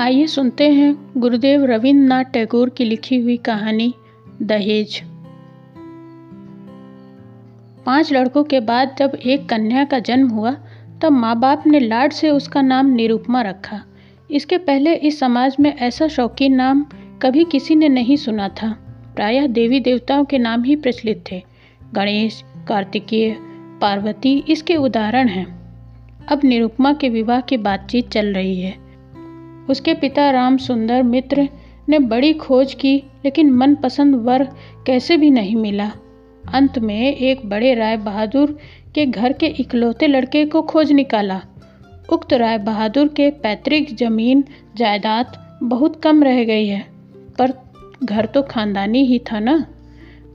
आइए सुनते हैं गुरुदेव रविन्द्रनाथ टैगोर की लिखी हुई कहानी, दहेज। पाँच लड़कों के बाद जब एक कन्या का जन्म हुआ, तब माँ बाप ने लाड से उसका नाम निरुपमा रखा। इसके पहले इस समाज में ऐसा शौकीन नाम कभी किसी ने नहीं सुना था। प्रायः देवी देवताओं के नाम ही प्रचलित थे। गणेश, कार्तिकेय, पार्वती इसके उदाहरण हैं। अब निरुपमा के विवाह की बातचीत चल रही है। उसके पिता राम सुंदर मित्र ने बड़ी खोज की, लेकिन मनपसंद वर कैसे भी नहीं मिला। अंत में एक बड़े राय बहादुर के घर के इकलौते लड़के को खोज निकाला। उक्त राय बहादुर के पैतृक ज़मीन जायदाद बहुत कम रह गई है, पर घर तो खानदानी ही था ना?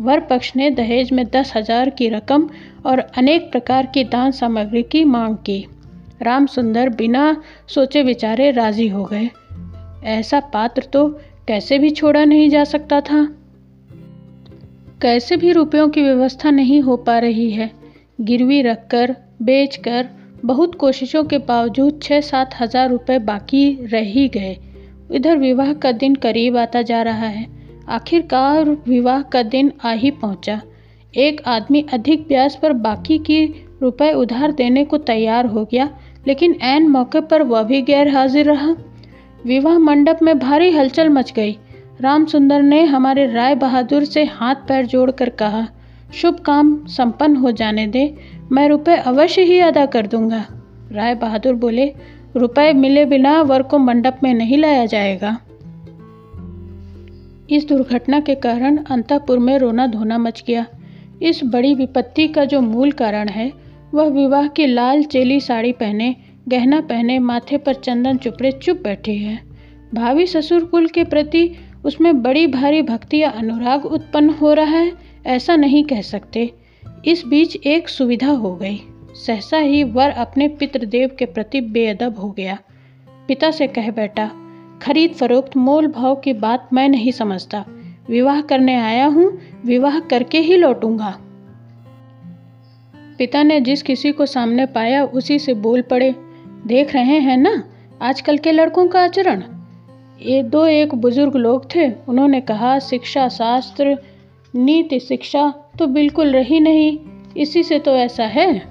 वर पक्ष ने दहेज में दस हज़ार की रकम और अनेक प्रकार की दान सामग्री की मांग की। राम सुंदर बिना सोचे विचारे राज़ी हो गए। ऐसा पात्र तो कैसे भी छोड़ा नहीं जा सकता था। कैसे भी रुपयों की व्यवस्था नहीं हो पा रही है। गिरवी रखकर, बेचकर, बहुत कोशिशों के बावजूद छः सात हज़ार रुपये बाकी रह ही गए। इधर विवाह का दिन करीब आता जा रहा है। आखिरकार विवाह का दिन आ ही पहुँचा। एक आदमी अधिक ब्याज पर बाकी की रुपए उधार देने को तैयार हो गया, लेकिन ऐन मौके पर वह भी गैर हाजिर रहा। विवाह मंडप में भारी हलचल मच गई। राम सुंदर ने हमारे राय बहादुर से हाथ पैर जोड़कर कहा, शुभ काम संपन्न हो जाने दे, मैं रुपए अवश्य ही अदा कर दूँगा। राय बहादुर बोले, रुपए मिले बिना वर को मंडप में नहीं लाया जाएगा। इस दुर्घटना के कारण अंतापुर में रोना धोना मच गया। इस बड़ी विपत्ति का जो मूल कारण है वह विवाह की लाल चेली साड़ी पहने, गहना पहने, माथे पर चंदन चुपड़े चुप बैठी है। भावी ससुर कुल के प्रति उसमें बड़ी भारी भक्ति या अनुराग उत्पन्न हो रहा है, ऐसा नहीं कह सकते। इस बीच एक सुविधा हो गई। सहसा ही वर अपने पितृदेव के प्रति बेअदब हो गया। पिता से कह बैठा, खरीद फरोख्त, मोल भाव की बात मैं नहीं समझता। विवाह करने आया हूँ, विवाह करके ही लौटूँगा। पिता ने जिस किसी को सामने पाया, उसी से बोल पड़े, देख रहे हैं ना, आजकल के लड़कों का आचरण? ये दो एक बुज़ुर्ग लोग थे। उन्होंने कहा, शिक्षा शास्त्र, नीति शिक्षा तो बिल्कुल रही नहीं, इसी से तो ऐसा है।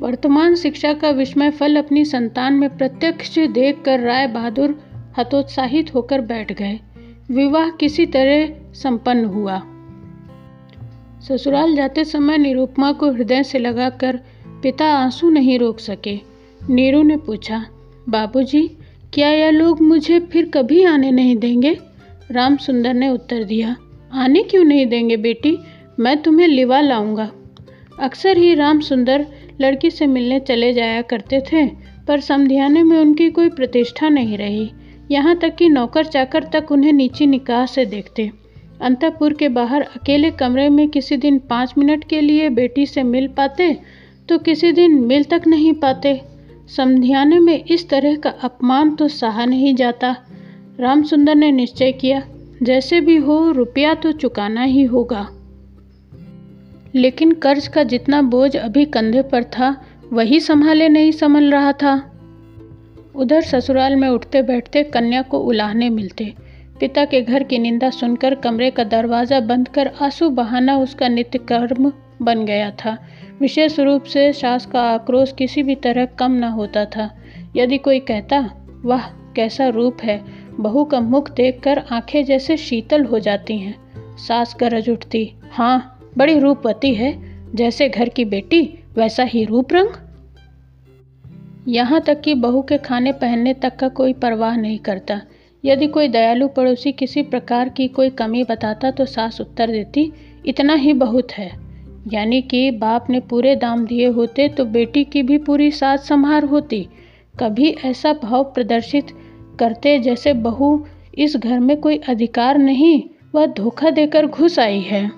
वर्तमान शिक्षा का विस्मय फल अपनी संतान में प्रत्यक्ष देखकर राय बहादुर हतोत्साहित होकर बैठ गए। विवाह किसी तरह संपन्न हुआ। ससुराल जाते समय निरुपमा को हृदय से लगाकर पिता आँसू नहीं रोक सके। नीरू ने पूछा बाबूजी, क्या यह लोग मुझे फिर कभी आने नहीं देंगे? राम सुंदर ने उत्तर दिया आने क्यों नहीं देंगे बेटी? मैं तुम्हें लिवा लाऊँगा। अक्सर ही राम सुंदर लड़की से मिलने चले जाया करते थे पर समधियाने में उनकी कोई प्रतिष्ठा नहीं रही। यहाँ तक कि नौकर चाकर तक उन्हें नीची निकाह से देखते। अंतपुर के बाहर अकेले कमरे में किसी दिन पाँच मिनट के लिए बेटी से मिल पाते तो किसी दिन मिल तक नहीं पाते। समझाने में इस तरह का अपमान तो सहा नहीं जाता। रामसुंदर ने निश्चय किया, जैसे भी हो, रुपया तो चुकाना ही होगा। लेकिन कर्ज का जितना बोझ अभी कंधे पर था, वही संभाले नहीं संभल रहा था। उधर ससुराल में उठते बैठते कन्या को उलाहने मिलते। पिता के घर की निंदा सुनकर कमरे का दरवाज़ा बंद कर आँसू बहाना उसका नित्य कर्म बन गया था। विशेष रूप से सास का आक्रोश किसी भी तरह कम न होता था। यदि कोई कहता, वाह, कैसा रूप है! बहू का मुख देखकर आँखें जैसे शीतल हो जाती हैं। सास गरज उठती हाँ बड़ी रूपवती है। जैसे घर की बेटी, वैसा ही रूप रंग? यहाँ तक कि बहू के खाने पहनने तक का कोई परवाह नहीं करता। यदि कोई दयालु पड़ोसी किसी प्रकार की कोई कमी बताता तो सास उत्तर देती, इतना ही बहुत है। यानी कि बाप ने पूरे दाम दिए होते तो बेटी की भी पूरी साथ संभार होती। कभी ऐसा भाव प्रदर्शित करते जैसे बहू, इस घर में कोई अधिकार नहीं, वह धोखा देकर घुस आई है।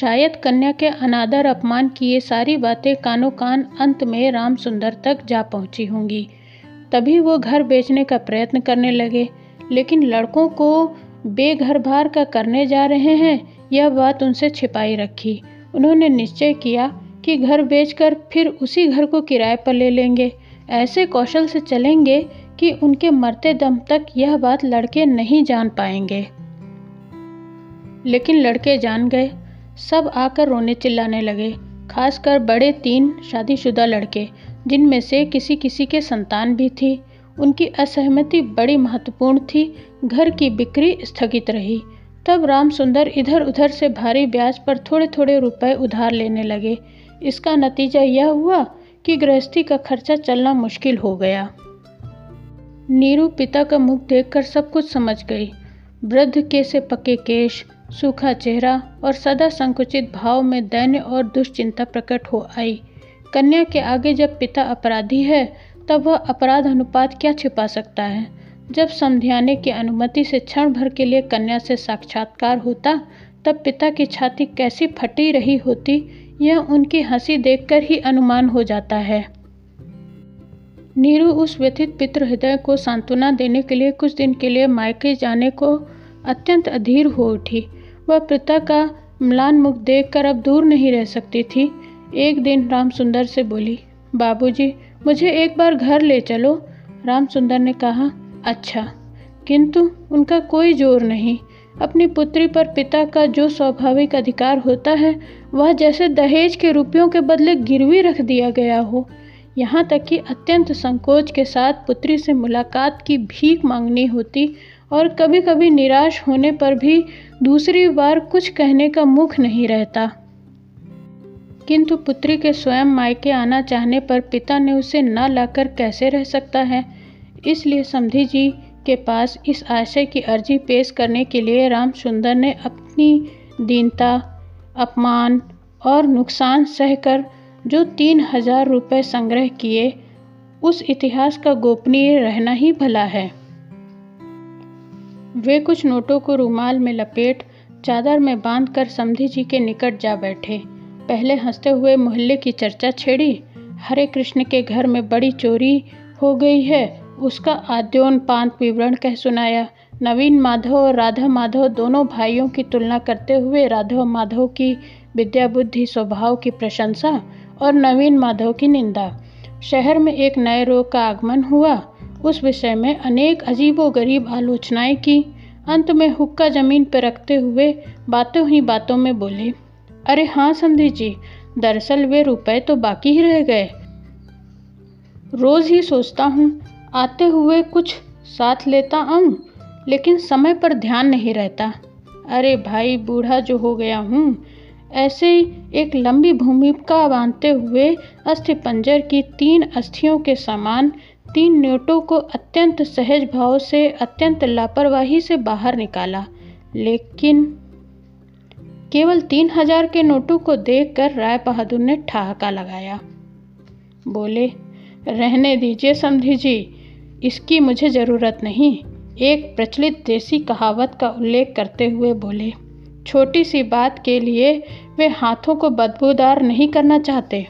शायद कन्या के अनादर अपमान की ये सारी बातें कानो कान अंत में राम सुंदर तक जा पहुँची होंगी। तभी वो घर बेचने का प्रयत्न करने लगे। लेकिन लड़कों को बेघर भार का करने जा रहे हैं, यह बात उनसे छिपाई रखी। उन्होंने निश्चय किया कि घर बेचकर फिर उसी घर को किराए पर ले लेंगे। ऐसे कौशल से चलेंगे कि उनके मरते दम तक यह बात लड़के नहीं जान पाएँगे। लेकिन लड़के जान गए। सब आकर रोने चिल्लाने लगे। खासकर बड़े तीन शादीशुदा लड़के। जिनमें से किसी किसी के संतान भी थी। उनकी असहमति बड़ी महत्वपूर्ण थी। घर की बिक्री स्थगित रही। तब राम सुंदर इधर उधर से भारी ब्याज पर थोड़े थोड़े रुपए उधार लेने लगे। इसका नतीजा यह हुआ कि गृहस्थी का खर्चा चलना मुश्किल हो गया। नीरू पिता का मुख देखकर सब कुछ समझ गई। वृद्ध के से पके केश, सूखा चेहरा और सदा संकुचित भाव में दैन्य और दुश्चिंता प्रकट हो आई। कन्या के आगे जब पिता अपराधी है, तब वह अपराध अनुपात क्या छिपा सकता है? जब समझाने की अनुमति से क्षण भर के लिए कन्या से साक्षात्कार होता, तब पिता की छाती कैसी फटी रही होती, यह उनकी हँसी देखकर ही अनुमान हो जाता है। नीरू उस व्यथित पितृ हृदय को सांत्वना देने के लिए कुछ दिन के लिए मायके जाने को अत्यंत अधीर हो उठी। वह पिता का म्लान मुख देखकर अब दूर नहीं रह सकती थी। एक दिन राम सुंदर से बोली, बाबूजी, मुझे एक बार घर ले चलो। राम सुंदर ने कहा अच्छा किंतु उनका कोई ज़ोर नहीं। अपनी पुत्री पर पिता का जो स्वाभाविक अधिकार होता है, वह जैसे दहेज के रुपयों के बदले गिरवी रख दिया गया हो। यहाँ तक कि अत्यंत संकोच के साथ पुत्री से मुलाकात की भीख मांगनी होती और कभी कभी निराश होने पर भी दूसरी बार कुछ कहने का मुख नहीं रहता। किंतु पुत्री के स्वयं मायके आना चाहने पर पिता ने उसे न लाकर कैसे रह सकता है? इसलिए समधी जी के पास इस आशय की अर्जी पेश करने के लिए राम सुंदर ने अपनी दीनता, अपमान और नुकसान सहकर जो तीन हज़ार रुपये संग्रह किए, उस इतिहास का गोपनीय रहना ही भला है। वे कुछ नोटों को रुमाल में लपेट, चादर में बांधकर समधी जी के निकट जा बैठे। पहले हँसते हुए मोहल्ले की चर्चा छेड़ी। हरे कृष्ण के घर में बड़ी चोरी हो गई है। उसका आद्योनपांत विवरण कह सुनाया। नवीन माधव और राधा माधव दोनों भाइयों की तुलना करते हुए राघव माधव की विद्या बुद्धि स्वभाव की प्रशंसा और नवीन माधव की निंदा। शहर में एक नए रोग का आगमन हुआ। उस विषय में अनेक अजीबो गरीब आलोचनाएँ की। अंत में हुक्का ज़मीन पर रखते हुए बातों ही बातों में बोले अरे हाँ समझी जी, दरअसल वे रुपए तो बाकी ही रह गए। रोज ही सोचता हूँ, आते हुए कुछ साथ लेता आऊँ, लेकिन समय पर ध्यान नहीं रहता। अरे भाई, बूढ़ा जो हो गया हूँ, ऐसे ही एक लंबी भूमिका बांधते हुए अस्थि पंजर की तीन अस्थियों के समान तीन नोटों को अत्यंत सहज भाव से, अत्यंत लापरवाही से बाहर निकाला। लेकिन केवल तीन हज़ार के नोटों को देखकर राय बहादुर ने ठहाका लगाया। बोले, रहने दीजिए समझी जी, इसकी मुझे ज़रूरत नहीं। एक प्रचलित देसी कहावत का उल्लेख करते हुए बोले, छोटी सी बात के लिए वे हाथों को बदबूदार नहीं करना चाहते।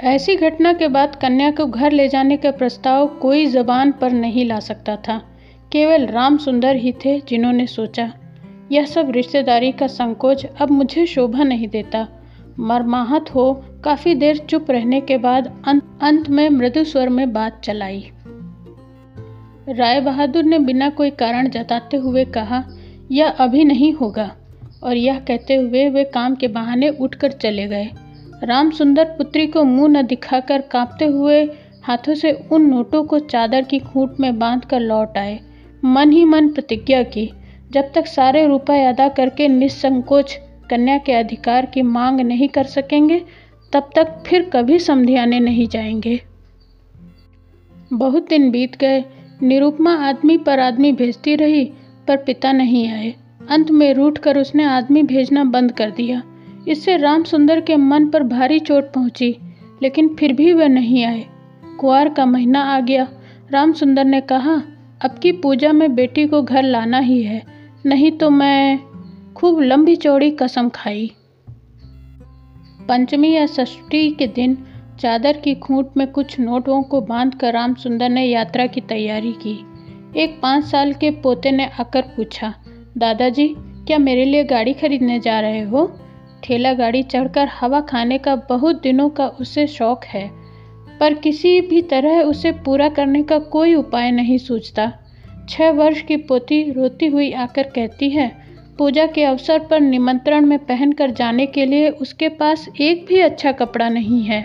ऐसी घटना के बाद कन्या को घर ले जाने का प्रस्ताव कोई जबान पर नहीं ला सकता था। केवल राम सुंदर ही थे जिन्होंने सोचा यह सब रिश्तेदारी का संकोच अब मुझे शोभा नहीं देता। मरमाहत हो काफ़ी देर चुप रहने के बाद अंत, अंत में मृदु स्वर में बात चलाई। राय बहादुर ने बिना कोई कारण जताते हुए कहा यह अभी नहीं होगा। और यह कहते हुए वे काम के बहाने उठकर चले गए। राम सुंदर पुत्री को मुँह न दिखाकर कांपते हुए हाथों से उन नोटों को चादर की खूंट में बांधकर लौट आए। मन ही मन प्रतिज्ञा की जब तक सारे रुपए अदा करके निसंकोच कन्या के अधिकार की मांग नहीं कर सकेंगे, तब तक फिर कभी समझियाने नहीं जाएँगे। बहुत दिन बीत गए। निरुपमा आदमी पर आदमी भेजती रही, पर पिता नहीं आए। अंत में रूठ कर उसने आदमी भेजना बंद कर दिया। इससे राम सुंदर के मन पर भारी चोट पहुँची, लेकिन फिर भी वह नहीं आए। कुआर का महीना आ गया। राम सुंदर ने कहा, अब की पूजा में बेटी को घर लाना ही है। नहीं तो मैं खूब लंबी चौड़ी कसम खाई। पंचमी या षष्ठी के दिन चादर की खूंट में कुछ नोटों को बाँध कर राम सुंदर ने यात्रा की तैयारी की। एक पाँच साल के पोते ने आकर पूछा, दादाजी, क्या मेरे लिए गाड़ी खरीदने जा रहे हो? ठेला गाड़ी चढ़कर हवा खाने का बहुत दिनों का उसे शौक है, पर किसी भी तरह उसे पूरा करने का कोई उपाय नहीं सूझता छह वर्ष की पोती रोती हुई आकर कहती है, पूजा के अवसर पर निमंत्रण में पहनकर जाने के लिए उसके पास एक भी अच्छा कपड़ा नहीं है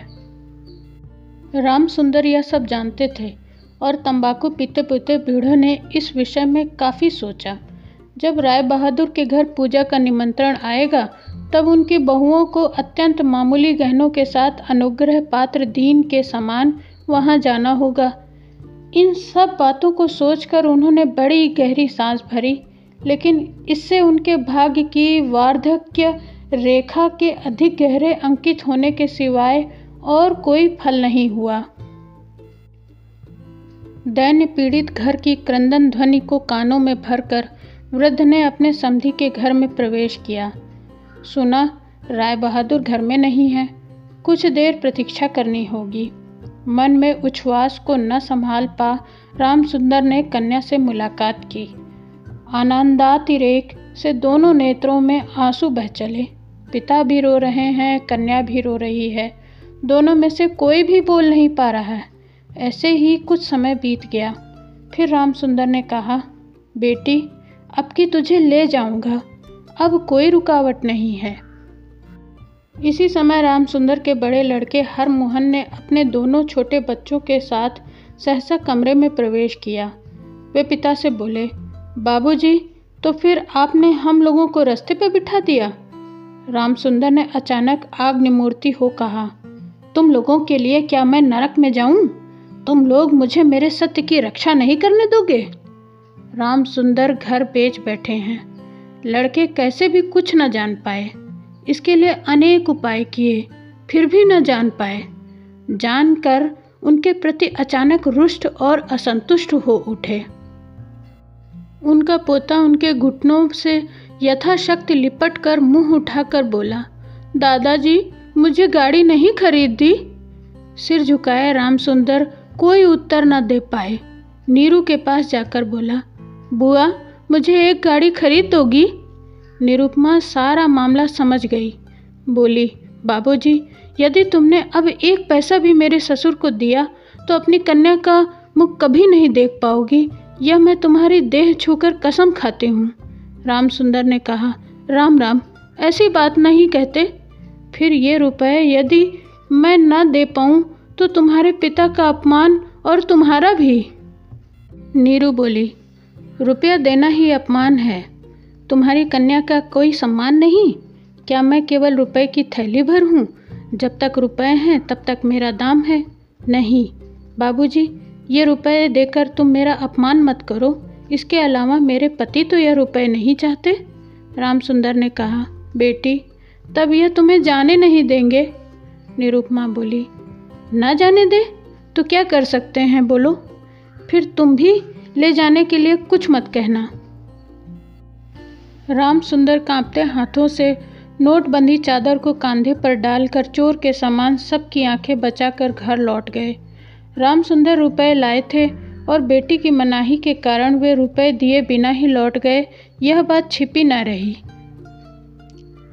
राम सुंदर यह सब जानते थे और तंबाकू पीते पीते बूढ़े ने इस विषय में काफ़ी सोचा। जब राय बहादुर के घर पूजा का निमंत्रण आएगा, तब उनकी बहुओं को अत्यंत मामूली गहनों के साथ अनुग्रह पात्र दीन के समान वहाँ जाना होगा। इन सब बातों को सोचकर उन्होंने बड़ी गहरी सांस भरी, लेकिन इससे उनके भाग्य की वार्धक्य रेखा के अधिक गहरे अंकित होने के सिवाय और कोई फल नहीं हुआ। दैन्य पीड़ित घर की क्रंदन ध्वनि को कानों में भरकर वृद्ध ने अपने समधी के घर में प्रवेश किया। सुना राय बहादुर घर में नहीं है, कुछ देर प्रतीक्षा करनी होगी। मन में उच्छ्वास को न संभाल पा राम सुंदर ने कन्या से मुलाकात की। आनंदातिरेक से दोनों नेत्रों में आँसू बह चले। पिता भी रो रहे हैं, कन्या भी रो रही है। दोनों में से कोई भी बोल नहीं पा रहा है। ऐसे ही कुछ समय बीत गया। फिर राम सुंदर ने कहा, बेटी, अब की तुझे ले जाऊँगा। अब कोई रुकावट नहीं है। इसी समय राम सुंदर के बड़े लड़के हरमोहन ने अपने दोनों छोटे बच्चों के साथ सहसा कमरे में प्रवेश किया। वे पिता से बोले, बाबूजी तो फिर आपने हम लोगों को रास्ते पर बिठा दिया? राम सुंदर ने अचानक आग निमूर्ति हो कहा, तुम लोगों के लिए क्या मैं नरक में जाऊँ? तुम लोग मुझे मेरे सत्य की रक्षा नहीं करने दोगे? राम सुंदर घर बेच बैठे हैं। लड़के कैसे भी कुछ न जान पाए। इसके लिए अनेक उपाय किए, फिर भी न जान पाए। जानकर उनके प्रति अचानक रुष्ट और असंतुष्ट हो उठे। उनका पोता उनके घुटनों से यथाशक्ति लिपट कर मुँह उठाकर बोला, दादाजी, मुझे गाड़ी नहीं खरीद? दी सिर झुकाए राम सुंदर कोई उत्तर न दे पाए। नीरू के पास जाकर बोला, बुआ, मुझे एक गाड़ी खरीद दोगी? निरुपमा सारा मामला समझ गई। बोली, बाबूजी, यदि तुमने अब एक पैसा भी मेरे ससुर को दिया तो अपनी कन्या का मुख कभी नहीं देख पाओगी। यह मैं तुम्हारी देह छूकर कसम खाती हूँ। राम सुंदर ने कहा, राम राम, ऐसी बात नहीं कहते। फिर ये रुपए यदि मैं न दे पाऊँ तो तुम्हारे पिता का अपमान और तुम्हारा भी? नीरू बोली, रुपया देना ही अपमान है। तुम्हारी कन्या का कोई सम्मान नहीं? क्या मैं केवल रुपए की थैली भर हूँ? जब तक रुपए हैं, तब तक मेरा दाम है। नहीं, बाबूजी, ये रुपए देकर तुम मेरा अपमान मत करो। इसके अलावा मेरे पति तो यह रुपए नहीं चाहते। राम सुंदर ने कहा, बेटी, तब यह तुम्हें जाने नहीं देंगे। निरुपमा बोली, ना जाने दे? तो क्या कर सकते हैं, बोलो। फिर तुम भी ले जाने के लिए कुछ मत कहना। राम सुंदर कांपते हाथों से नोटबंदी चादर को कंधे पर डालकर चोर के समान सबकी आँखें बचाकर घर लौट गए। राम सुंदर रुपए लाए थे और बेटी की मनाही के कारण वे रुपए दिए बिना ही लौट गए। यह बात छिपी न रही।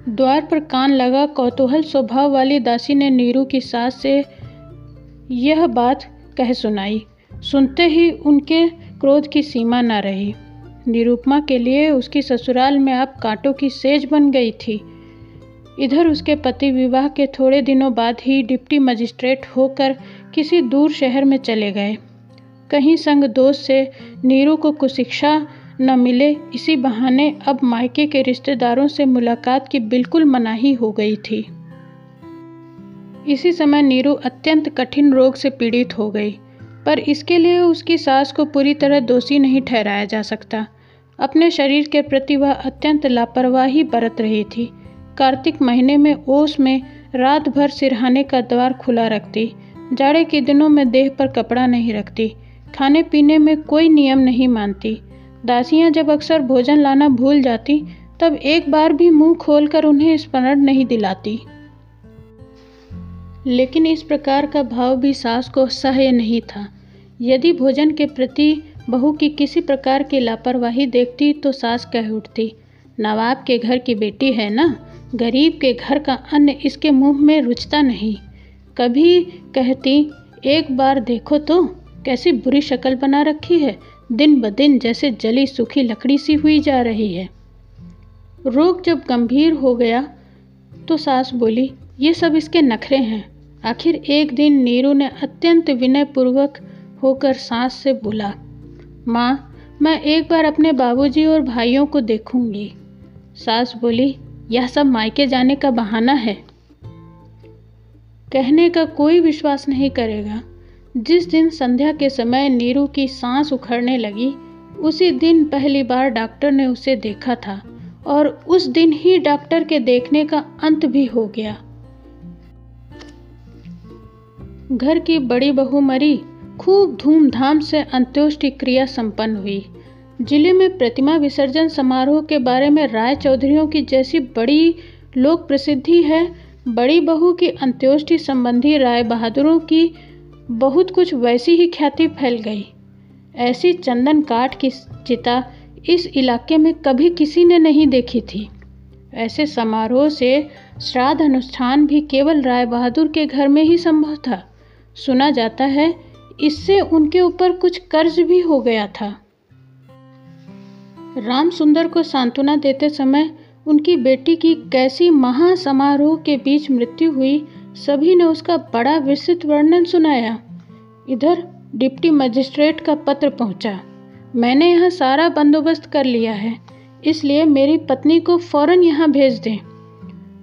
द्वार पर कान लगा कौतूहल स्वभाव वाली दासी ने नीरू की सास से यह बात कह सुनाई। सुनते ही उनके क्रोध की सीमा न रही। निरुपमा के लिए उसकी ससुराल में अब कांटों की सेज बन गई थी। इधर उसके पति विवाह के थोड़े दिनों बाद ही डिप्टी मजिस्ट्रेट होकर किसी दूर शहर में चले गए। कहीं संग दोस्त से नीरू को कुशिक्षा न मिले, इसी बहाने अब मायके के रिश्तेदारों से मुलाकात की बिल्कुल मनाही हो गई थी। इसी समय नीरू अत्यंत कठिन रोग से पीड़ित हो गई, पर इसके लिए उसकी सास को पूरी तरह दोषी नहीं ठहराया जा सकता। अपने शरीर के प्रति वह अत्यंत लापरवाही बरत रही थी। कार्तिक महीने में ओस में रात भर सिरहाने का द्वार खुला रखती, जाड़े के दिनों में देह पर कपड़ा नहीं रखती, खाने पीने में कोई नियम नहीं मानती। दासियाँ जब अक्सर भोजन लाना भूल जाती, तब एक बार भी मुँह खोलकर उन्हें स्मरण नहीं दिलाती। लेकिन इस प्रकार का भाव भी सास को सह्य नहीं था। यदि भोजन के प्रति बहू की किसी प्रकार की लापरवाही देखती तो सास कह उठती, नवाब के घर की बेटी है ना? गरीब के घर का अन्न इसके मुँह में रुचता नहीं। कभी कहती, एक बार देखो तो कैसी बुरी शक्ल बना रखी है। दिन ब दिन जैसे जली सूखी लकड़ी सी हुई जा रही है। रोग जब गंभीर हो गया तो सास बोली, ये सब इसके नखरे हैं। आखिर एक दिन नीरू ने अत्यंत विनयपूर्वक होकर सास से बोला माँ, मैं एक बार अपने बाबूजी और भाइयों को देखूँगी। सास बोली, यह सब मायके जाने का बहाना है। कहने का कोई विश्वास नहीं करेगा। जिस दिन संध्या के समय नीरू की सांस उखड़ने लगी, उसी दिन पहली बार डॉक्टर ने उसे देखा था और उस दिन ही डॉक्टर के देखने का अंत भी हो गया। घर की बड़ी बहू मरी खूब धूमधाम से अंत्योष्टि क्रिया संपन्न हुई। ज़िले में प्रतिमा विसर्जन समारोह के बारे में राय चौधरियों की जैसी बड़ी लोक प्रसिद्धि है, बड़ी बहू की अंत्योष्टि संबंधी राय बहादुरों की बहुत कुछ वैसी ही ख्याति फैल गई। ऐसी चंदन काठ की चिता इस इलाके में कभी किसी ने नहीं देखी थी। ऐसे समारोह से श्राद्ध अनुष्ठान भी केवल राय बहादुर के घर में ही संभव था। सुना जाता है इससे उनके ऊपर कुछ कर्ज भी हो गया था। राम सुंदर को सांत्वना देते समय उनकी बेटी की कैसी महासमारोह के बीच मृत्यु हुई, सभी ने उसका बड़ा विस्तृत वर्णन सुनाया। इधर डिप्टी मजिस्ट्रेट का पत्र पहुँचा। मैंने यहाँ सारा बंदोबस्त कर लिया है, इसलिए मेरी पत्नी को फ़ौरन यहाँ भेज दें।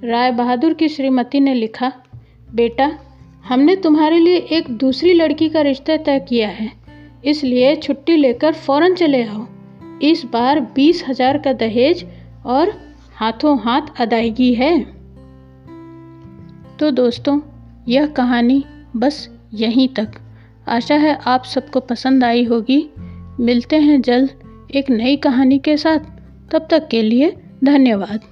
राय बहादुर की श्रीमती ने लिखा, बेटा हमने तुम्हारे लिए एक दूसरी लड़की का रिश्ता तय किया है, इसलिए छुट्टी लेकर फ़ौरन चले आओ। इस बार बीस हज़ार का दहेज और हाथों हाथ अदायगी है। तो दोस्तों, यह कहानी बस यहीं तक। आशा है आप सबको पसंद आई होगी। मिलते हैं जल्द एक नई कहानी के साथ। तब तक के लिए धन्यवाद।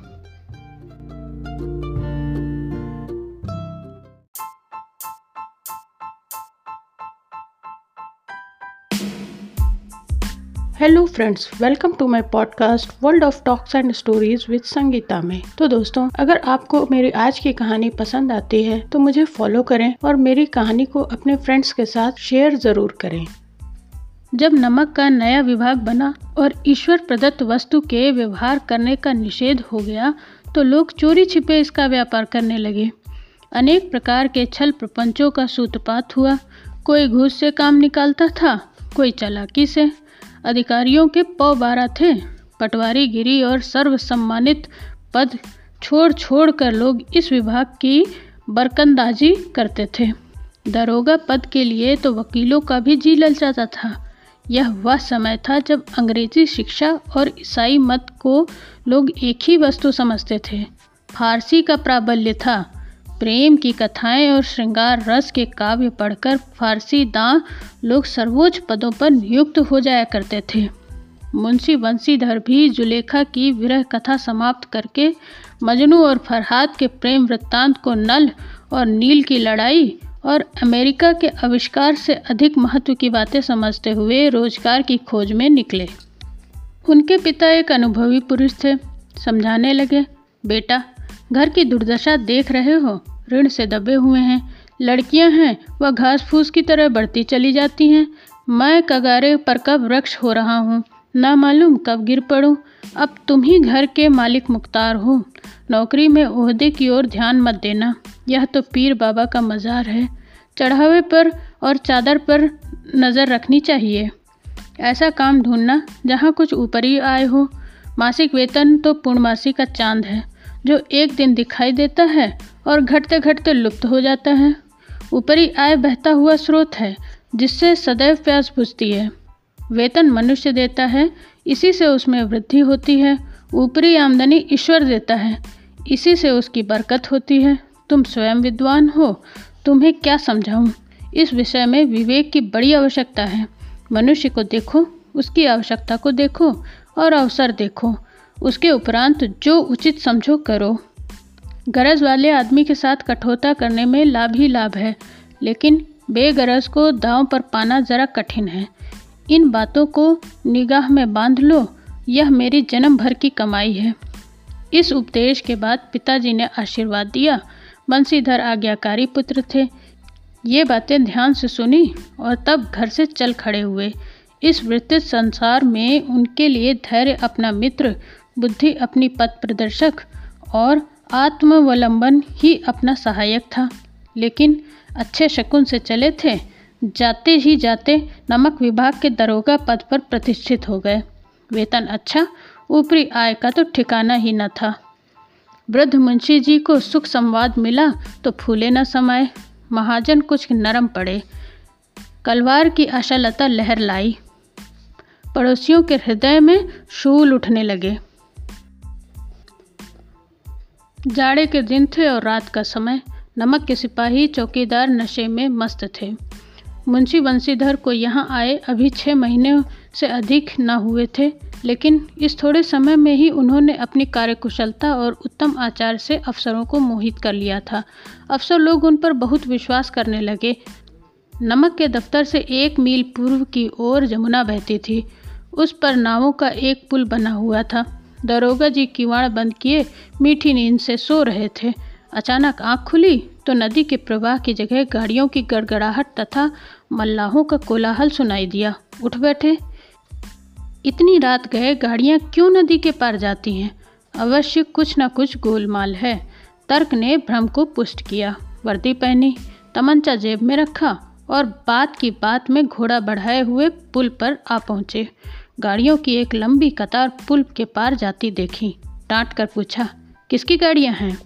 Hello friends welcome to my podcast world of talks and stories with Sangeeta में। तो दोस्तों, अगर आपको मेरी आज की कहानी पसंद आती है तो मुझे फॉलो करें और मेरी कहानी को अपने फ्रेंड्स के साथ शेयर ज़रूर करें। जब नमक का नया विभाग बना और ईश्वर प्रदत्त वस्तु के व्यवहार करने का निषेध हो गया तो लोग चोरी छिपे इसका व्यापार करने लगे। अनेक प्रकार के छल प्रपंचों का सूत्रपात हुआ। कोई घूस से काम निकालता था, कोई चलाकी से। अधिकारियों के पौ बारह थे। पटवारी गिरी और सर्व सम्मानित पद छोड़ छोड़ कर लोग इस विभाग की बरकंदाजी करते थे। दरोगा पद के लिए तो वकीलों का भी जी ललचाता था। यह वह समय था जब अंग्रेज़ी शिक्षा और ईसाई मत को लोग एक ही वस्तु समझते थे। फारसी का प्राबल्य था। प्रेम की कथाएँ और श्रृंगार रस के काव्य पढ़कर फारसी दां लोग सर्वोच्च पदों पर नियुक्त हो जाया करते थे। मुंशी बंसीधर भी जुलेखा की विरह कथा समाप्त करके मजनू और फरहाद के प्रेम वृत्तांत को नल और नील की लड़ाई और अमेरिका के आविष्कार से अधिक महत्व की बातें समझते हुए रोज़गार की खोज में निकले। उनके पिता एक अनुभवी पुरुष थे। समझाने लगे, बेटा, घर की दुर्दशा देख रहे हो? ऋण से दबे हुए हैं। लड़कियाँ हैं, वह घास फूस की तरह बढ़ती चली जाती हैं। मैं कगारे पर कब वृक्ष हो रहा हूँ? ना मालूम कब गिर पड़ूँ। अब तुम ही घर के मालिक मुख्तार हो। नौकरी में उहदे की ओर ध्यान मत देना। यह तो पीर बाबा का मज़ार है। चढ़ावे पर और चादर पर नज़र रखनी चाहिए। ऐसा काम ढूंढना जहाँ कुछ ऊपरी आय हो। मासिक वेतन तो पूर्णमासी का चाँद है, जो एक दिन दिखाई देता है। और घटते घटते लुप्त हो जाता है। ऊपरी आय बहता हुआ स्रोत है, जिससे सदैव प्यास बुझती है। वेतन मनुष्य देता है, इसी से उसमें वृद्धि होती है। ऊपरी आमदनी ईश्वर देता है, इसी से उसकी बरकत होती है। तुम स्वयं विद्वान हो, तुम्हें क्या समझाऊँ? इस विषय में विवेक की बड़ी आवश्यकता है। मनुष्य को देखो, उसकी आवश्यकता को देखो और अवसर देखो। उसके उपरांत जो उचित समझो करो। गरज वाले आदमी के साथ कठोरता करने में लाभ ही लाभ है, लेकिन बेगरज को दांव पर पाना ज़रा कठिन है। इन बातों को निगाह में बाँध लो, यह मेरी जन्म भर की कमाई है। इस उपदेश के बाद पिताजी ने आशीर्वाद दिया। बंसीधर आज्ञाकारी पुत्र थे। ये बातें ध्यान से सुनी और तब घर से चल खड़े हुए। इस वृत्तित संसार में उनके लिए धैर्य अपना मित्र, बुद्धि अपनी पथ प्रदर्शक और आत्मवलंबन ही अपना सहायक था। लेकिन अच्छे शकुन से चले थे, जाते ही जाते नमक विभाग के दरोगा पद पर प्रतिष्ठित हो गए। वेतन अच्छा ऊपरी आय का तो ठिकाना ही न था। वृद्ध मुंशी जी को सुख संवाद मिला तो फूले न समाये, महाजन कुछ नरम पड़े। कलवार की आशालता लहर लाई। पड़ोसियों के हृदय में शूल उठने लगे। जाड़े के दिन थे और रात का समय नमक के सिपाही चौकीदार नशे में मस्त थे। मुंशी बंशीधर को यहाँ आए अभी छः महीने से अधिक न हुए थे, लेकिन इस थोड़े समय में ही उन्होंने अपनी कार्यकुशलता और उत्तम आचार से अफसरों को मोहित कर लिया था। अफसर लोग उन पर बहुत विश्वास करने लगे। नमक के दफ्तर से एक मील पूर्व की ओर जमुना बहती थी। उस पर नावों का एक पुल बना हुआ था। दरोगा जी किवाड़ बंद किए मीठी नींद से सो रहे थे। अचानक आँख खुली तो नदी के प्रवाह की जगह गाड़ियों की गड़गड़ाहट तथा मल्लाहों का कोलाहल सुनाई दिया। उठ बैठे। इतनी रात गए गाड़ियाँ क्यों नदी के पार जाती हैं? अवश्य कुछ न कुछ गोलमाल है। तर्क ने भ्रम को पुष्ट किया। वर्दी पहनी, तमंचा जेब में रखा और बात की बात में घोड़ा बढ़ाए हुए पुल पर आ पहुँचे। गाड़ियों की एक लंबी कतार पुल के पार जाती देखी। डांट कर पूछा, किसकी गाड़ियाँ हैं?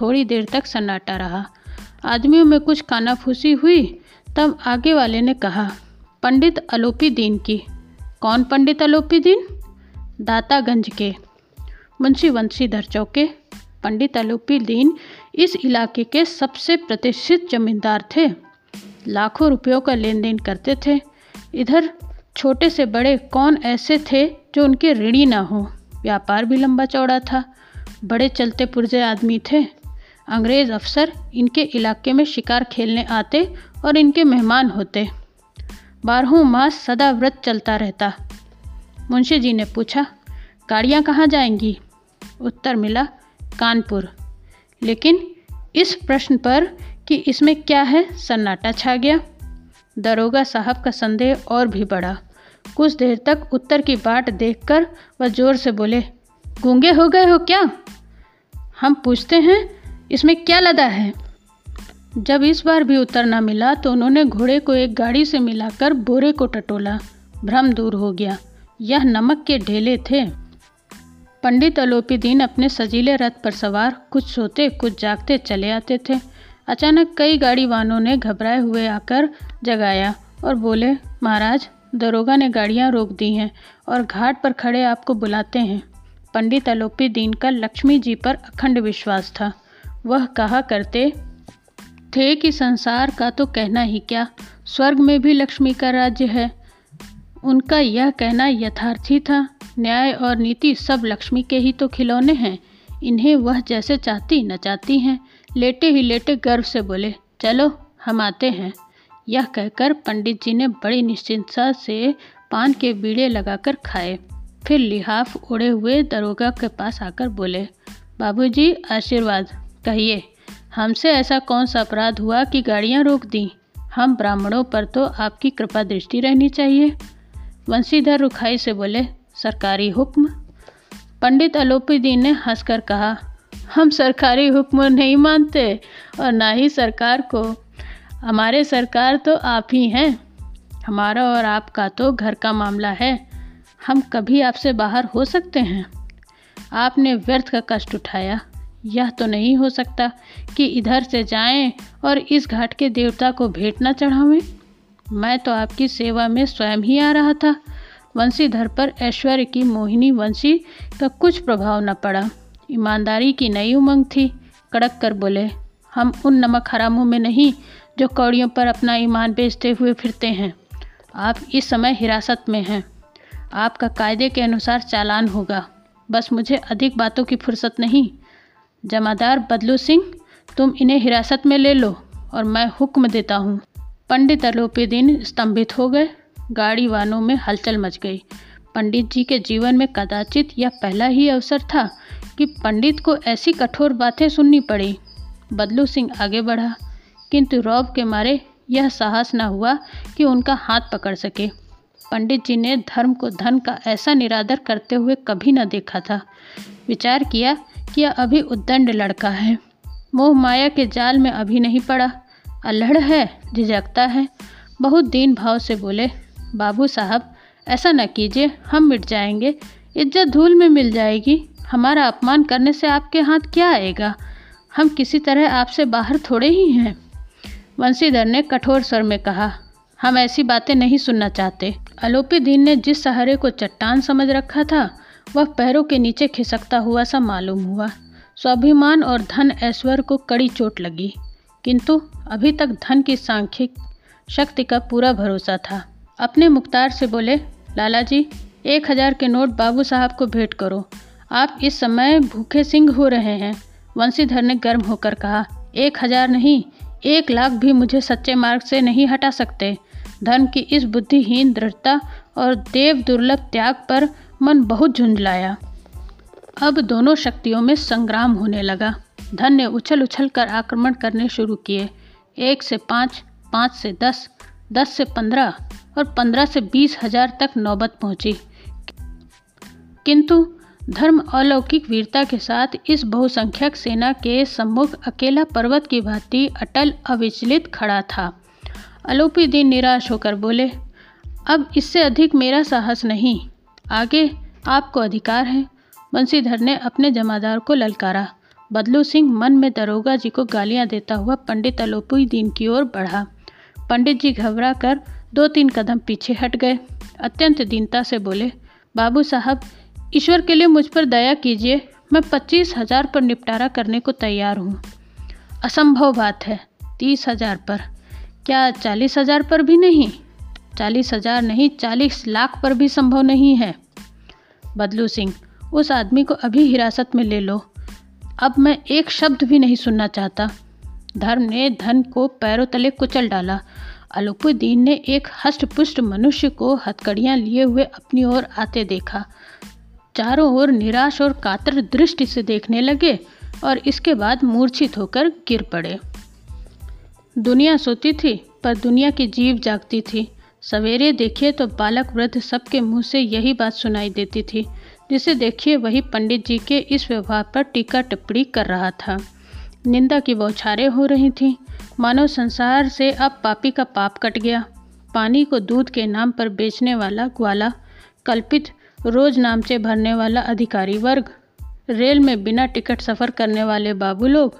थोड़ी देर तक सन्नाटा रहा। आदमियों में कुछ कानाफूसी हुई, तब आगे वाले ने कहा, पंडित अलोपी दीन की। कौन पंडित अलोपी दीन? दातागंज के। मुंशी वंशीधर चौके। पंडित अलोपी दीन इस इलाके के सबसे प्रतिष्ठित जमींदार थे। लाखों रुपयों का लेन देन करते थे। इधर छोटे से बड़े कौन ऐसे थे जो उनके ऋणी ना हो? व्यापार भी लंबा चौड़ा था। बड़े चलते पुरजे आदमी थे। अंग्रेज़ अफसर इनके इलाके में शिकार खेलने आते और इनके मेहमान होते। बारहों मास सदा व्रत चलता रहता। मुंशी जी ने पूछा, गाड़ियाँ कहाँ जाएँगी? उत्तर मिला, कानपुर। लेकिन इस प्रश्न पर कि इसमें क्या है, सन्नाटा छा गया। दरोगा साहब का संदेह और भी बढ़ा। कुछ देर तक उत्तर की बाट देखकर वह ज़ोर से बोले, गूँगे हो गए हो क्या? हम पूछते हैं, इसमें क्या लदा है? जब इस बार भी उत्तर न मिला तो उन्होंने घोड़े को एक गाड़ी से मिलाकर बोरे को टटोला। भ्रम दूर हो गया। यह नमक के ढेले थे। पंडित अलोपी दीन अपने सजीले रथ पर सवार, कुछ सोते, कुछ जागते चले आते थे। अचानक कई गाड़ी वालों ने घबराए हुए आकर जगाया और बोले, महाराज, दरोगा ने गाड़ियाँ रोक दी हैं और घाट पर खड़े आपको बुलाते हैं। पंडित अलोपी दीन का लक्ष्मी जी पर अखंड विश्वास था। वह कहा करते, थे कि संसार का तो कहना ही क्या? स्वर्ग में भी लक्ष्मी का राज्य है। उनका यह कहना यथार्थी था। न्याय और नीति सब लक्ष्मी के ही तो खिलौने हैं। इन्हें वह जैसे चाहती, न चाहती हैं। लेटे ही लेटे गर्व से बोले, चलो, हम आते हैं। यह कहकर पंडित जी ने बड़ी निश्चिंतता से पान के बीड़े लगाकर खाए। फिर लिहाफ उड़े हुए दरोगा के पास आकर बोले, बाबूजी, आशीर्वाद, कहिए, हमसे ऐसा कौन सा अपराध हुआ कि गाड़ियाँ रोक दी? हम ब्राह्मणों पर तो आपकी कृपा दृष्टि रहनी चाहिए। वंशीधर रुखाई से बोले, सरकारी हुक्म? पंडित अलोपीदीन ने हंसकर कहा हम सरकारी हुक्म नहीं मानते और ना ही सरकार को। हमारे सरकार तो आप ही हैं। हमारा और आपका तो घर का मामला है। हम कभी आपसे बाहर हो सकते हैं। आपने व्यर्थ का कष्ट उठाया। यह तो नहीं हो सकता कि इधर से जाएँ और इस घाट के देवता को भेंट न चढ़ावें। मैं तो आपकी सेवा में स्वयं ही आ रहा था। वंशीधर पर ऐश्वर्य की मोहिनी वंशी का कुछ प्रभाव न पड़ा। ईमानदारी की नई उमंग थी। कड़क कर बोले, हम उन नमक हरामों में नहीं, जो कौड़ियों पर अपना ईमान बेचते हुए फिरते हैं। आप इस समय हिरासत में हैं। आपका कायदे के अनुसार चालान होगा। बस मुझे अधिक बातों की फुर्सत नहीं। जमादार बदलू सिंह, तुम इन्हें हिरासत में ले लो और मैं हुक्म देता हूँ। पंडित अलोपी दिन स्तंभित हो गए। गाड़ी वालों में हलचल मच गई। पंडित जी के जीवन में कदाचित यह पहला ही अवसर था कि पंडित को ऐसी कठोर बातें सुननी पड़ी। बदलू सिंह आगे बढ़ा, किंतु रौब के मारे यह साहस न हुआ कि उनका हाथ पकड़ सके। पंडित जी ने धर्म को धन का ऐसा निरादर करते हुए कभी न देखा था। विचार किया कि यह अभी उद्दंड लड़का है। मोह माया के जाल में अभी नहीं पड़ा। अल्हड़ है, झिझकता है। बहुत दीन भाव से बोले, बाबू साहब, ऐसा न कीजिए, हम मिट जाएँगे। इज़्ज़त धूल में मिल जाएगी। हमारा अपमान करने से आपके हाथ क्या आएगा? हम किसी तरह आपसे बाहर थोड़े ही हैं। वंशीधर ने कठोर स्वर में कहा, हम ऐसी बातें नहीं सुनना चाहते। अलोपी दीन ने जिस सहारे को चट्टान समझ रखा था, वह पैरों के नीचे खिसकता हुआ सा मालूम हुआ। स्वाभिमान और धन ऐश्वर्य को कड़ी चोट लगी। किंतु अभी तक धन की सांख्यिक शक्ति का पूरा भरोसा था। अपने मुख्तार से बोले, लाला जी, एक हज़ार के नोट बाबू साहब को भेंट करो। आप इस समय भूखे सिंह हो रहे हैं। वंशीधर ने गर्म होकर कहा, एक हज़ार नहीं, एक लाख भी मुझे सच्चे मार्ग से नहीं हटा सकते। धर्म की इस बुद्धिहीन दृढ़ता और देव दुर्लभ त्याग पर मन बहुत झुंझलाया। अब दोनों शक्तियों में संग्राम होने लगा। धन ने उछल उछल कर आक्रमण करने शुरू किए। एक से पाँच पाँच से दस दस से पंद्रह और पंद्रह से बीस हज़ार तक नौबत पहुँची। किंतु धर्म अलौकिक वीरता के साथ इस बहुसंख्यक सेना के सम्मुख अकेला पर्वत की भांति अटल अविचलित खड़ा था। अलोपी दिन निराश होकर बोले, अब इससे अधिक मेरा साहस नहीं। आगे आपको अधिकार है। बंसीधर ने अपने जमादार को ललकारा। बदलू सिंह मन में दरोगा जी को गालियाँ देता हुआ पंडित अलोपी दीन की ओर बढ़ा। पंडित जी घबरा कर दो तीन कदम पीछे हट गए। अत्यंत दीनता से बोले, बाबू साहब ईश्वर के लिए मुझ पर दया कीजिए। मैं पच्चीस हज़ार पर निपटारा करने को तैयार हूँ। असंभव बात है, तीस हज़ार पर। क्या चालीस हज़ार पर भी नहीं? चालीस हज़ार नहीं, चालीस लाख पर भी संभव नहीं है। बदलू सिंह, उस आदमी को अभी हिरासत में ले लो। अब मैं एक शब्द भी नहीं सुनना चाहता। धर्म ने धन को पैरों तले कुचल डाला। अलुपुद्दीन ने एक हष्ट पुष्ट मनुष्य को हथकड़ियाँ लिए हुए अपनी ओर आते देखा। चारों ओर निराश और कातर दृष्टि से देखने लगे और इसके बाद मूर्छित होकर गिर पड़े। दुनिया सोती थी, पर दुनिया की जीव जागती थी। सवेरे देखिए तो बालक वृद्ध सबके मुँह से यही बात सुनाई देती थी, जिसे देखिए वही पंडित जी के इस व्यवहार पर टीका टिप्पणी कर रहा था। निंदा की बौछारें हो रही थीं। मानव संसार से अब पापी का पाप कट गया। पानी को दूध के नाम पर बेचने वाला ग्वाला, कल्पित रोज नामचे भरने वाला अधिकारी वर्ग। रेल में बिना टिकट सफ़र करने वाले बाबू लोग,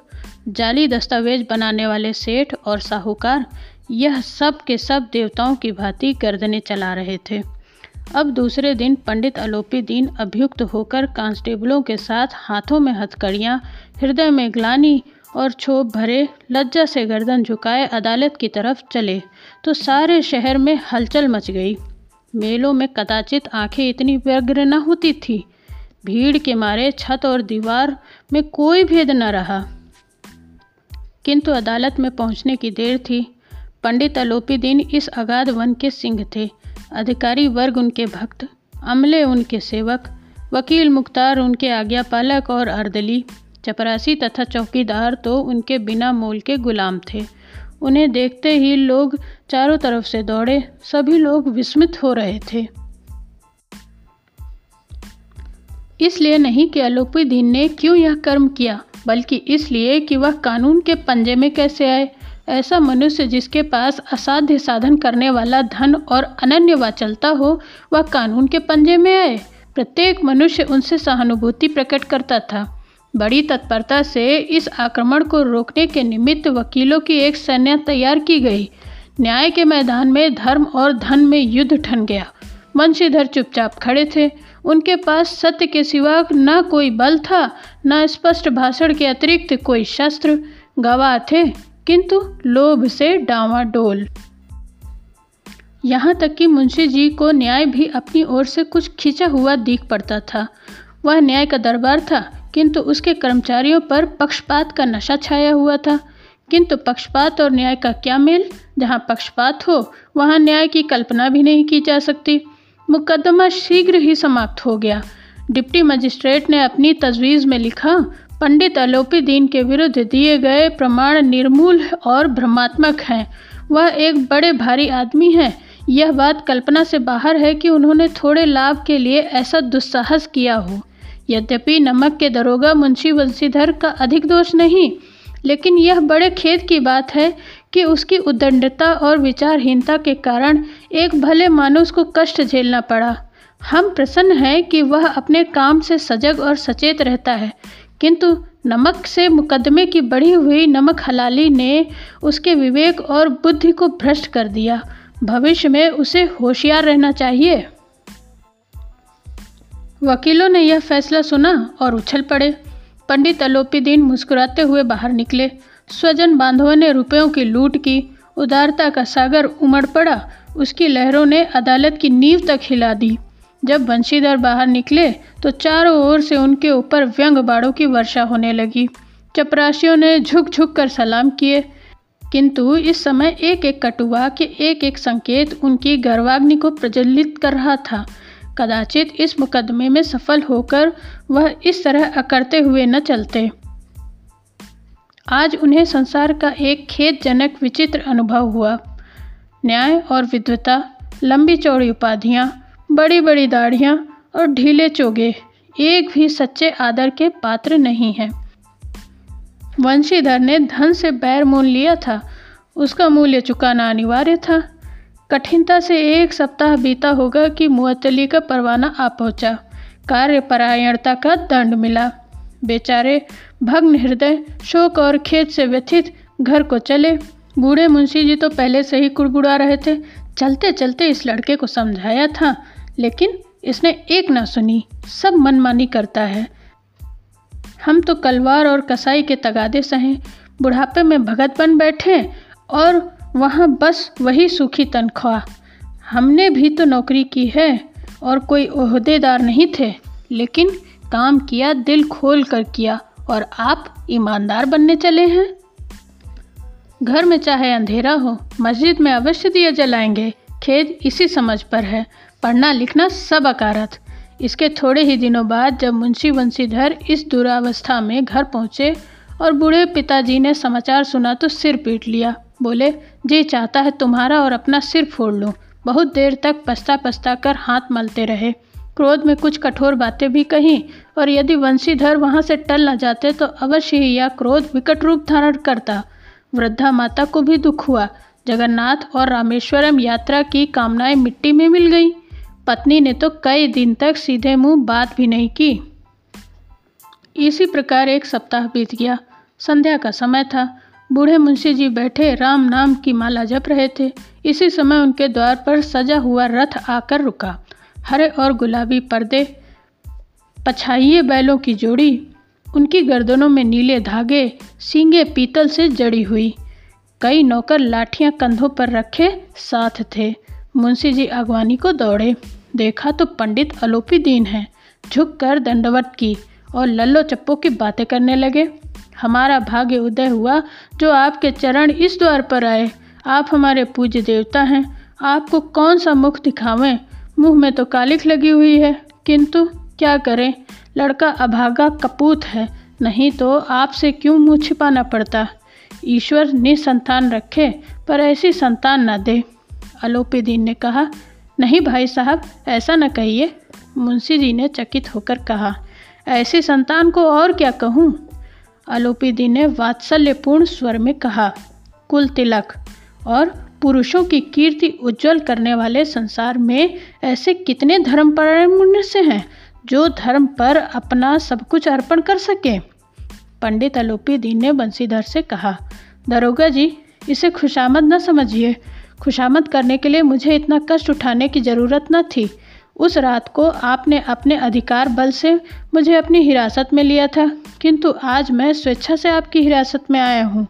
जाली दस्तावेज़ बनाने वाले सेठ और साहूकार, यह सब के सब देवताओं की भांति गर्दने चला रहे थे। अब दूसरे दिन पंडित अलोपी दीन अभियुक्त होकर कांस्टेबलों के साथ हाथों में हथकड़ियाँ, हृदय में ग्लानी और क्षोभ भरे, लज्जा से गर्दन झुकाए अदालत की तरफ़ चले तो सारे शहर में हलचल मच गई। मेलों में कदाचित आँखें इतनी व्यग्र न होती थी। भीड़ के मारे छत और दीवार में कोई भेद न रहा। किंतु अदालत में पहुँचने की देर थी। पंडित अलोपी दिन इस अगाध वन के सिंह थे। अधिकारी वर्ग उनके भक्त, अमले उनके सेवक, वकील मुख्तार उनके आज्ञापालक और अर्दली, चपरासी तथा चौकीदार तो उनके बिना मोल के गुलाम थे। उन्हें देखते ही लोग चारों तरफ़ से दौड़े। सभी लोग विस्मित हो रहे थे। इसलिए नहीं कि अलोपी दीन ने क्यों यह कर्म किया, बल्कि इसलिए कि वह कानून के पंजे में कैसे आए। ऐसा मनुष्य जिसके पास असाध्य साधन करने वाला धन और अनन्य वाचलता हो, वह कानून के पंजे में आए। प्रत्येक मनुष्य उनसे सहानुभूति प्रकट करता था। बड़ी तत्परता से इस आक्रमण को रोकने के निमित्त वकीलों की एक सैन्य तैयार की गई। न्याय के मैदान में धर्म और धन में युद्ध ठन गया। वंशीधर चुपचाप खड़े थे। उनके पास सत्य के सिवा न कोई बल था, न स्पष्ट भाषण के अतिरिक्त कोई शस्त्र। गवाह थे, किंतु लोभ से डावाडोल यहाँ तक कि मुंशी जी को न्याय भी अपनी ओर से कुछ खींचा हुआ दिख पड़ता था। वह न्याय का दरबार था। किंतु उसके कर्मचारियों पर पक्षपात का नशा छाया हुआ था। किंतु पक्षपात और न्याय का क्या मेल? जहाँ पक्षपात हो, वहाँ न्याय की कल्पना भी नहीं की जा सकती। मुकदमा शीघ्र ही समाप्त हो गया। डिप्टी मजिस्ट्रेट ने अपनी तजवीज़ में लिखा, पंडित अलोपी दीन के विरुद्ध दिए गए प्रमाण निर्मूल और भ्रमात्मक हैं। वह एक बड़े भारी आदमी हैं। यह बात कल्पना से बाहर है कि उन्होंने थोड़े लाभ के लिए ऐसा दुस्साहस किया हो। यद्यपि नमक के दरोगा मुंशी वंशीधर का अधिक दोष नहीं, लेकिन यह बड़े खेद की बात है कि उसकी उद्दंडता और विचारहीनता के कारण एक भले मानुष को कष्ट झेलना पड़ा। हम प्रसन्न हैं कि वह अपने काम से सजग और सचेत रहता है, किंतु नमक से मुकदमे की बढ़ी हुई नमक हलाली ने उसके विवेक और बुद्धि को भ्रष्ट कर दिया। भविष्य में उसे होशियार रहना चाहिए। वकीलों ने यह फैसला सुना और उछल पड़े। पंडित अलोपीदीन मुस्कुराते हुए बाहर निकले। स्वजन बांधवों ने रुपयों की लूट की। उदारता का सागर उमड़ पड़ा। उसकी लहरों ने अदालत की नींव तक हिला दी। जब बंशीधर बाहर निकले तो चारों ओर से उनके ऊपर व्यंग बाड़ों की वर्षा होने लगी। चपराशियों ने झुक झुक कर सलाम किए। किंतु इस समय एक एक कटुआ के एक एक संकेत उनकी गर्वाग्नि को प्रज्वलित कर रहा था। कदाचित इस मुकदमे में सफल होकर वह इस तरह अकड़ते हुए न चलते। आज उन्हें संसार का एक खेदजनक विचित्र अनुभव हुआ। न्याय और विद्वता लंबी चौड़ी उपाधियाँ बड़ी बड़ी दाढ़ियाँ और ढीले चोगे एक भी सच्चे आदर के पात्र नहीं हैं। वंशीधर ने धन से बैर मोल लिया था, उसका मूल्य चुकाना अनिवार्य था। कठिनता से एक सप्ताह बीता होगा कि मुअतली का परवाना आ पहुँचा। कार्यपरायणता का दंड मिला। बेचारे भग्न हृदय, शोक और खेत से व्यथित घर को चले। बूढ़े मुंशी जी तो पहले से ही कुड़बुड़ा रहे थे। चलते चलते इस लड़के को समझाया था, लेकिन इसने एक ना सुनी। सब मनमानी करता है। हम तो कलवार और कसाई के तगादे सहें। बुढ़ापे में भगत बन बैठे और वहाँ बस वही सूखी तनख्वाह। हमने भी तो नौकरी की है और कोई ओहदेदार नहीं थे, लेकिन काम किया, दिल खोल कर किया और आप ईमानदार बनने चले हैं। घर में चाहे अंधेरा हो, मस्जिद में अवश्य दिए जलाएँगे। खेद इसी समझ पर है। पढ़ना लिखना सब अकारत। इसके थोड़े ही दिनों बाद जब मुंशी बंशीधर इस दुरावस्था में घर पहुँचे और बूढ़े पिताजी ने समाचार सुना तो सिर पीट लिया। बोले, जी, चाहता है तुम्हारा और अपना सिर फोड़ लूँ। बहुत देर तक पछता पछता कर हाथ मलते रहे। क्रोध में कुछ कठोर बातें भी कहीं, और यदि वंशीधर वहाँ से टल न जाते तो अवश्य ही यह क्रोध विकट रूप धारण करता। वृद्धा माता को भी दुख हुआ। जगन्नाथ और रामेश्वरम यात्रा की कामनाएँ मिट्टी में मिल गई। पत्नी ने तो कई दिन तक सीधे मुँह बात भी नहीं की। इसी प्रकार एक सप्ताह बीत गया। संध्या का समय था। बूढ़े मुंशी जी बैठे, राम नाम की माला जप रहे थे। इसी समय उनके द्वार पर सजा हुआ रथ आकर रुका। हरे और गुलाबी पर्दे, पछाइए बैलों की जोड़ी, उनकी गर्दनों में नीले धागे, सींगे पीतल से जड़ी हुई। कई नौकर लाठियाँ कंधों पर रखे साथ थे। मुंशी जी अगवानी को दौड़े। देखा तो पंडित अलोपी दीन है। झुक कर दंडवत की और लल्लो चप्पो की बातें करने लगे। हमारा भाग्य उदय हुआ जो आपके चरण इस द्वार पर आए। आप हमारे पूज्य देवता हैं। आपको कौन सा मुख दिखावें? मुँह में तो कालिख लगी हुई है। किंतु क्या करें? लड़का अभागा कपूत है। नहीं तो आपसे क्यों मुँह छिपाना पड़ता? ईश्वर निसंतान रखे, पर ऐसी संतान न दे। अलोपी दीन ने कहा, नहीं भाई साहब, ऐसा न कहिए। मुंशी जी ने चकित होकर कहा, ऐसी संतान को और क्या कहूँ? आलोपीदी ने वात्सल्यपूर्ण स्वर में कहा, कुल तिलक और पुरुषों की कीर्ति उज्जवल करने वाले संसार में ऐसे कितने धर्मपरायण मनुष्य हैं जो धर्म पर अपना सब कुछ अर्पण कर सके? पंडित अलोपी दीन ने बंसीधर से कहा, दरोगा जी, इसे खुशामद न समझिए। खुशामद करने के लिए मुझे इतना कष्ट उठाने की ज़रूरत न थी। उस रात को आपने अपने अधिकार बल से मुझे अपनी हिरासत में लिया था, किंतु आज मैं स्वेच्छा से आपकी हिरासत में आया हूँ।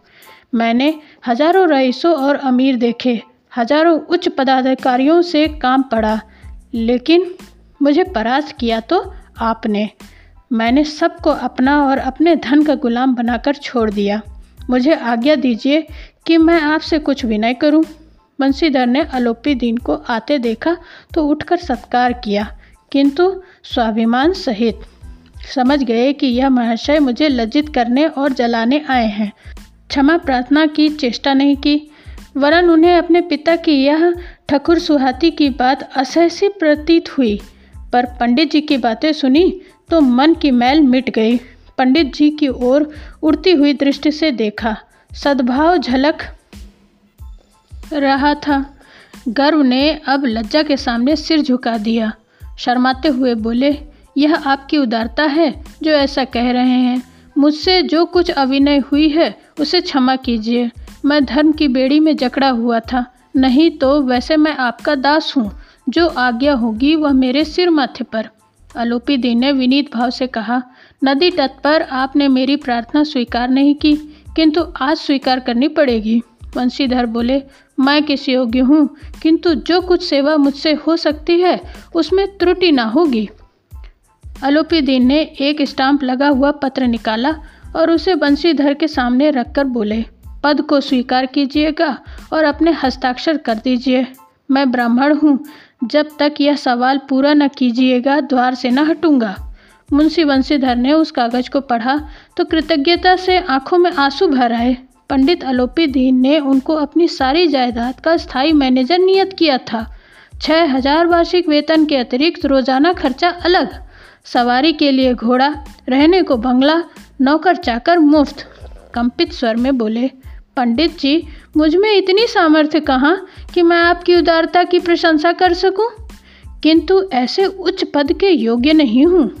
मैंने हज़ारों रईसों और अमीर देखे, हज़ारों उच्च पदाधिकारियों से काम पड़ा लेकिन मुझे परास्त किया तो आपने। मैंने सबको अपना और अपने धन का गुलाम बनाकर छोड़ दिया। मुझे आज्ञा दीजिए कि मैं आपसे कुछ विनय करूँ। बंसीधर ने अलोपी दीन को आते देखा तो उठकर सत्कार किया, किंतु स्वाभिमान सहित समझ गए कि यह महाशय मुझे लज्जित करने और जलाने आए हैं। क्षमा प्रार्थना की, चेष्टा नहीं की। वरन उन्हें अपने पिता की यह ठकुर सुहाती की बात असहसी प्रतीत हुई। पर पंडित जी की बातें सुनी तो मन की मैल मिट गई। पंडित जी की ओर उड़ती हुई दृष्टि से देखा। सद्भाव झलक रहा था। गर्व ने अब लज्जा के सामने सिर झुका दिया। शर्माते हुए बोले यह आपकी उदारता है जो ऐसा कह रहे हैं। मुझसे जो कुछ अभिनय हुई है, उसे क्षमा कीजिए। मैं धर्म की बेड़ी में जकड़ा हुआ था। नहीं तो वैसे मैं आपका दास हूँ। जो आज्ञा होगी, वह मेरे सिर माथे पर। अलोपी दी ने विनीत भाव से कहा, नदी तट पर आपने मेरी प्रार्थना स्वीकार नहीं की, किंतु आज स्वीकार करनी पड़ेगी। वंशीधर बोले, मैं किस योग्य हूँ? किंतु जो कुछ सेवा मुझसे हो सकती है, उसमें त्रुटि ना होगी। अलोपीदीन ने एक स्टाम्प लगा हुआ पत्र निकाला और उसे बंशीधर के सामने रखकर बोले, पद को स्वीकार कीजिएगा और अपने हस्ताक्षर कर दीजिए। मैं ब्राह्मण हूँ, जब तक यह सवाल पूरा न कीजिएगा, द्वार से न हटूँगा। मुंशी बंशीधर ने उस कागज़ को पढ़ा तो कृतज्ञता से आँखों में आँसू भर आए। पंडित अलोपी दीन ने उनको अपनी सारी जायदाद का स्थायी मैनेजर नियत किया था। छः हज़ार वार्षिक वेतन के अतिरिक्त रोज़ाना खर्चा अलग सवारी के लिए घोड़ा, रहने को बंगला, नौकर चाकर मुफ़्त। कंपित स्वर में बोले, पंडित जी, मुझमें इतनी सामर्थ्य कहाँ कि मैं आपकी उदारता की प्रशंसा कर सकूँ? किंतु ऐसे उच्च पद के योग्य नहीं हूँ।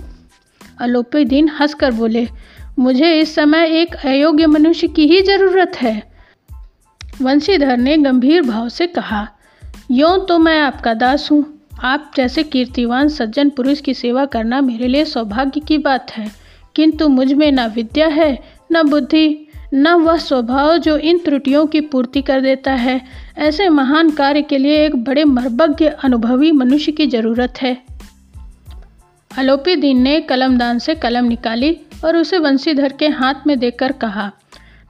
अलोपी दिन हंसकर बोले, मुझे इस समय एक अयोग्य मनुष्य की ही ज़रूरत है। वंशीधर ने गंभीर भाव से कहा, यों तो मैं आपका दास हूँ। आप जैसे कीर्तिवान सज्जन पुरुष की सेवा करना मेरे लिए सौभाग्य की बात है। किंतु मुझमें न विद्या है, न बुद्धि, न वह स्वभाव जो इन त्रुटियों की पूर्ति कर देता है। ऐसे महान कार्य के लिए एक बड़े मर्मज्ञ अनुभवी मनुष्य की ज़रूरत है। अलोपी दीन ने कलमदान से कलम निकाली और उसे वंशीधर के हाथ में देकर कहा,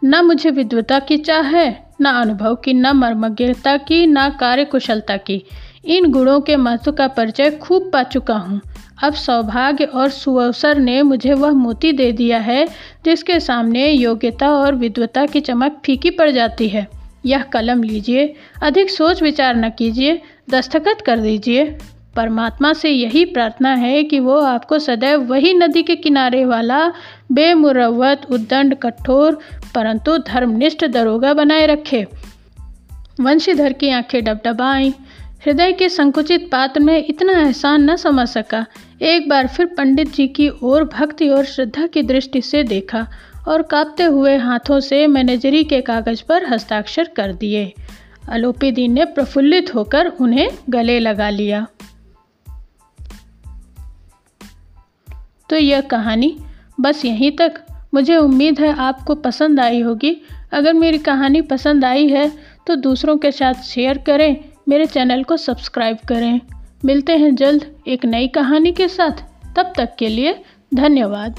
न मुझे विद्वता की चाह है, न अनुभव की, न मर्मज्ञता की, न कार्य कुशलता की। इन गुणों के महत्व का परिचय खूब पा चुका हूँ। अब सौभाग्य और सुअवसर ने मुझे वह मोती दे दिया है, जिसके सामने योग्यता और विद्वता की चमक फीकी पड़ जाती है। यह कलम लीजिए, अधिक सोच विचार न कीजिए, दस्तखत कर दीजिए। परमात्मा से यही प्रार्थना है कि वो आपको सदैव वही नदी के किनारे वाला बेमुरवत उद्दंड, कठोर, परंतु धर्मनिष्ठ दरोगा बनाए रखे। वंशीधर की आँखें डबडबाई। हृदय के संकुचित पात्र में इतना एहसान न समझ सका। एक बार फिर पंडित जी की ओर भक्ति और श्रद्धा की दृष्टि से देखा और कांपते हुए हाथों से मैनेजरी के कागज़ पर हस्ताक्षर कर दिए। अलोपी दीन ने प्रफुल्लित होकर उन्हें गले लगा लिया। तो यह कहानी बस यहीं तक। मुझे उम्मीद है आपको पसंद आई होगी। अगर मेरी कहानी पसंद आई है तो दूसरों के साथ शेयर करें। मेरे चैनल को सब्सक्राइब करें। मिलते हैं जल्द एक नई कहानी के साथ। तब तक के लिए धन्यवाद।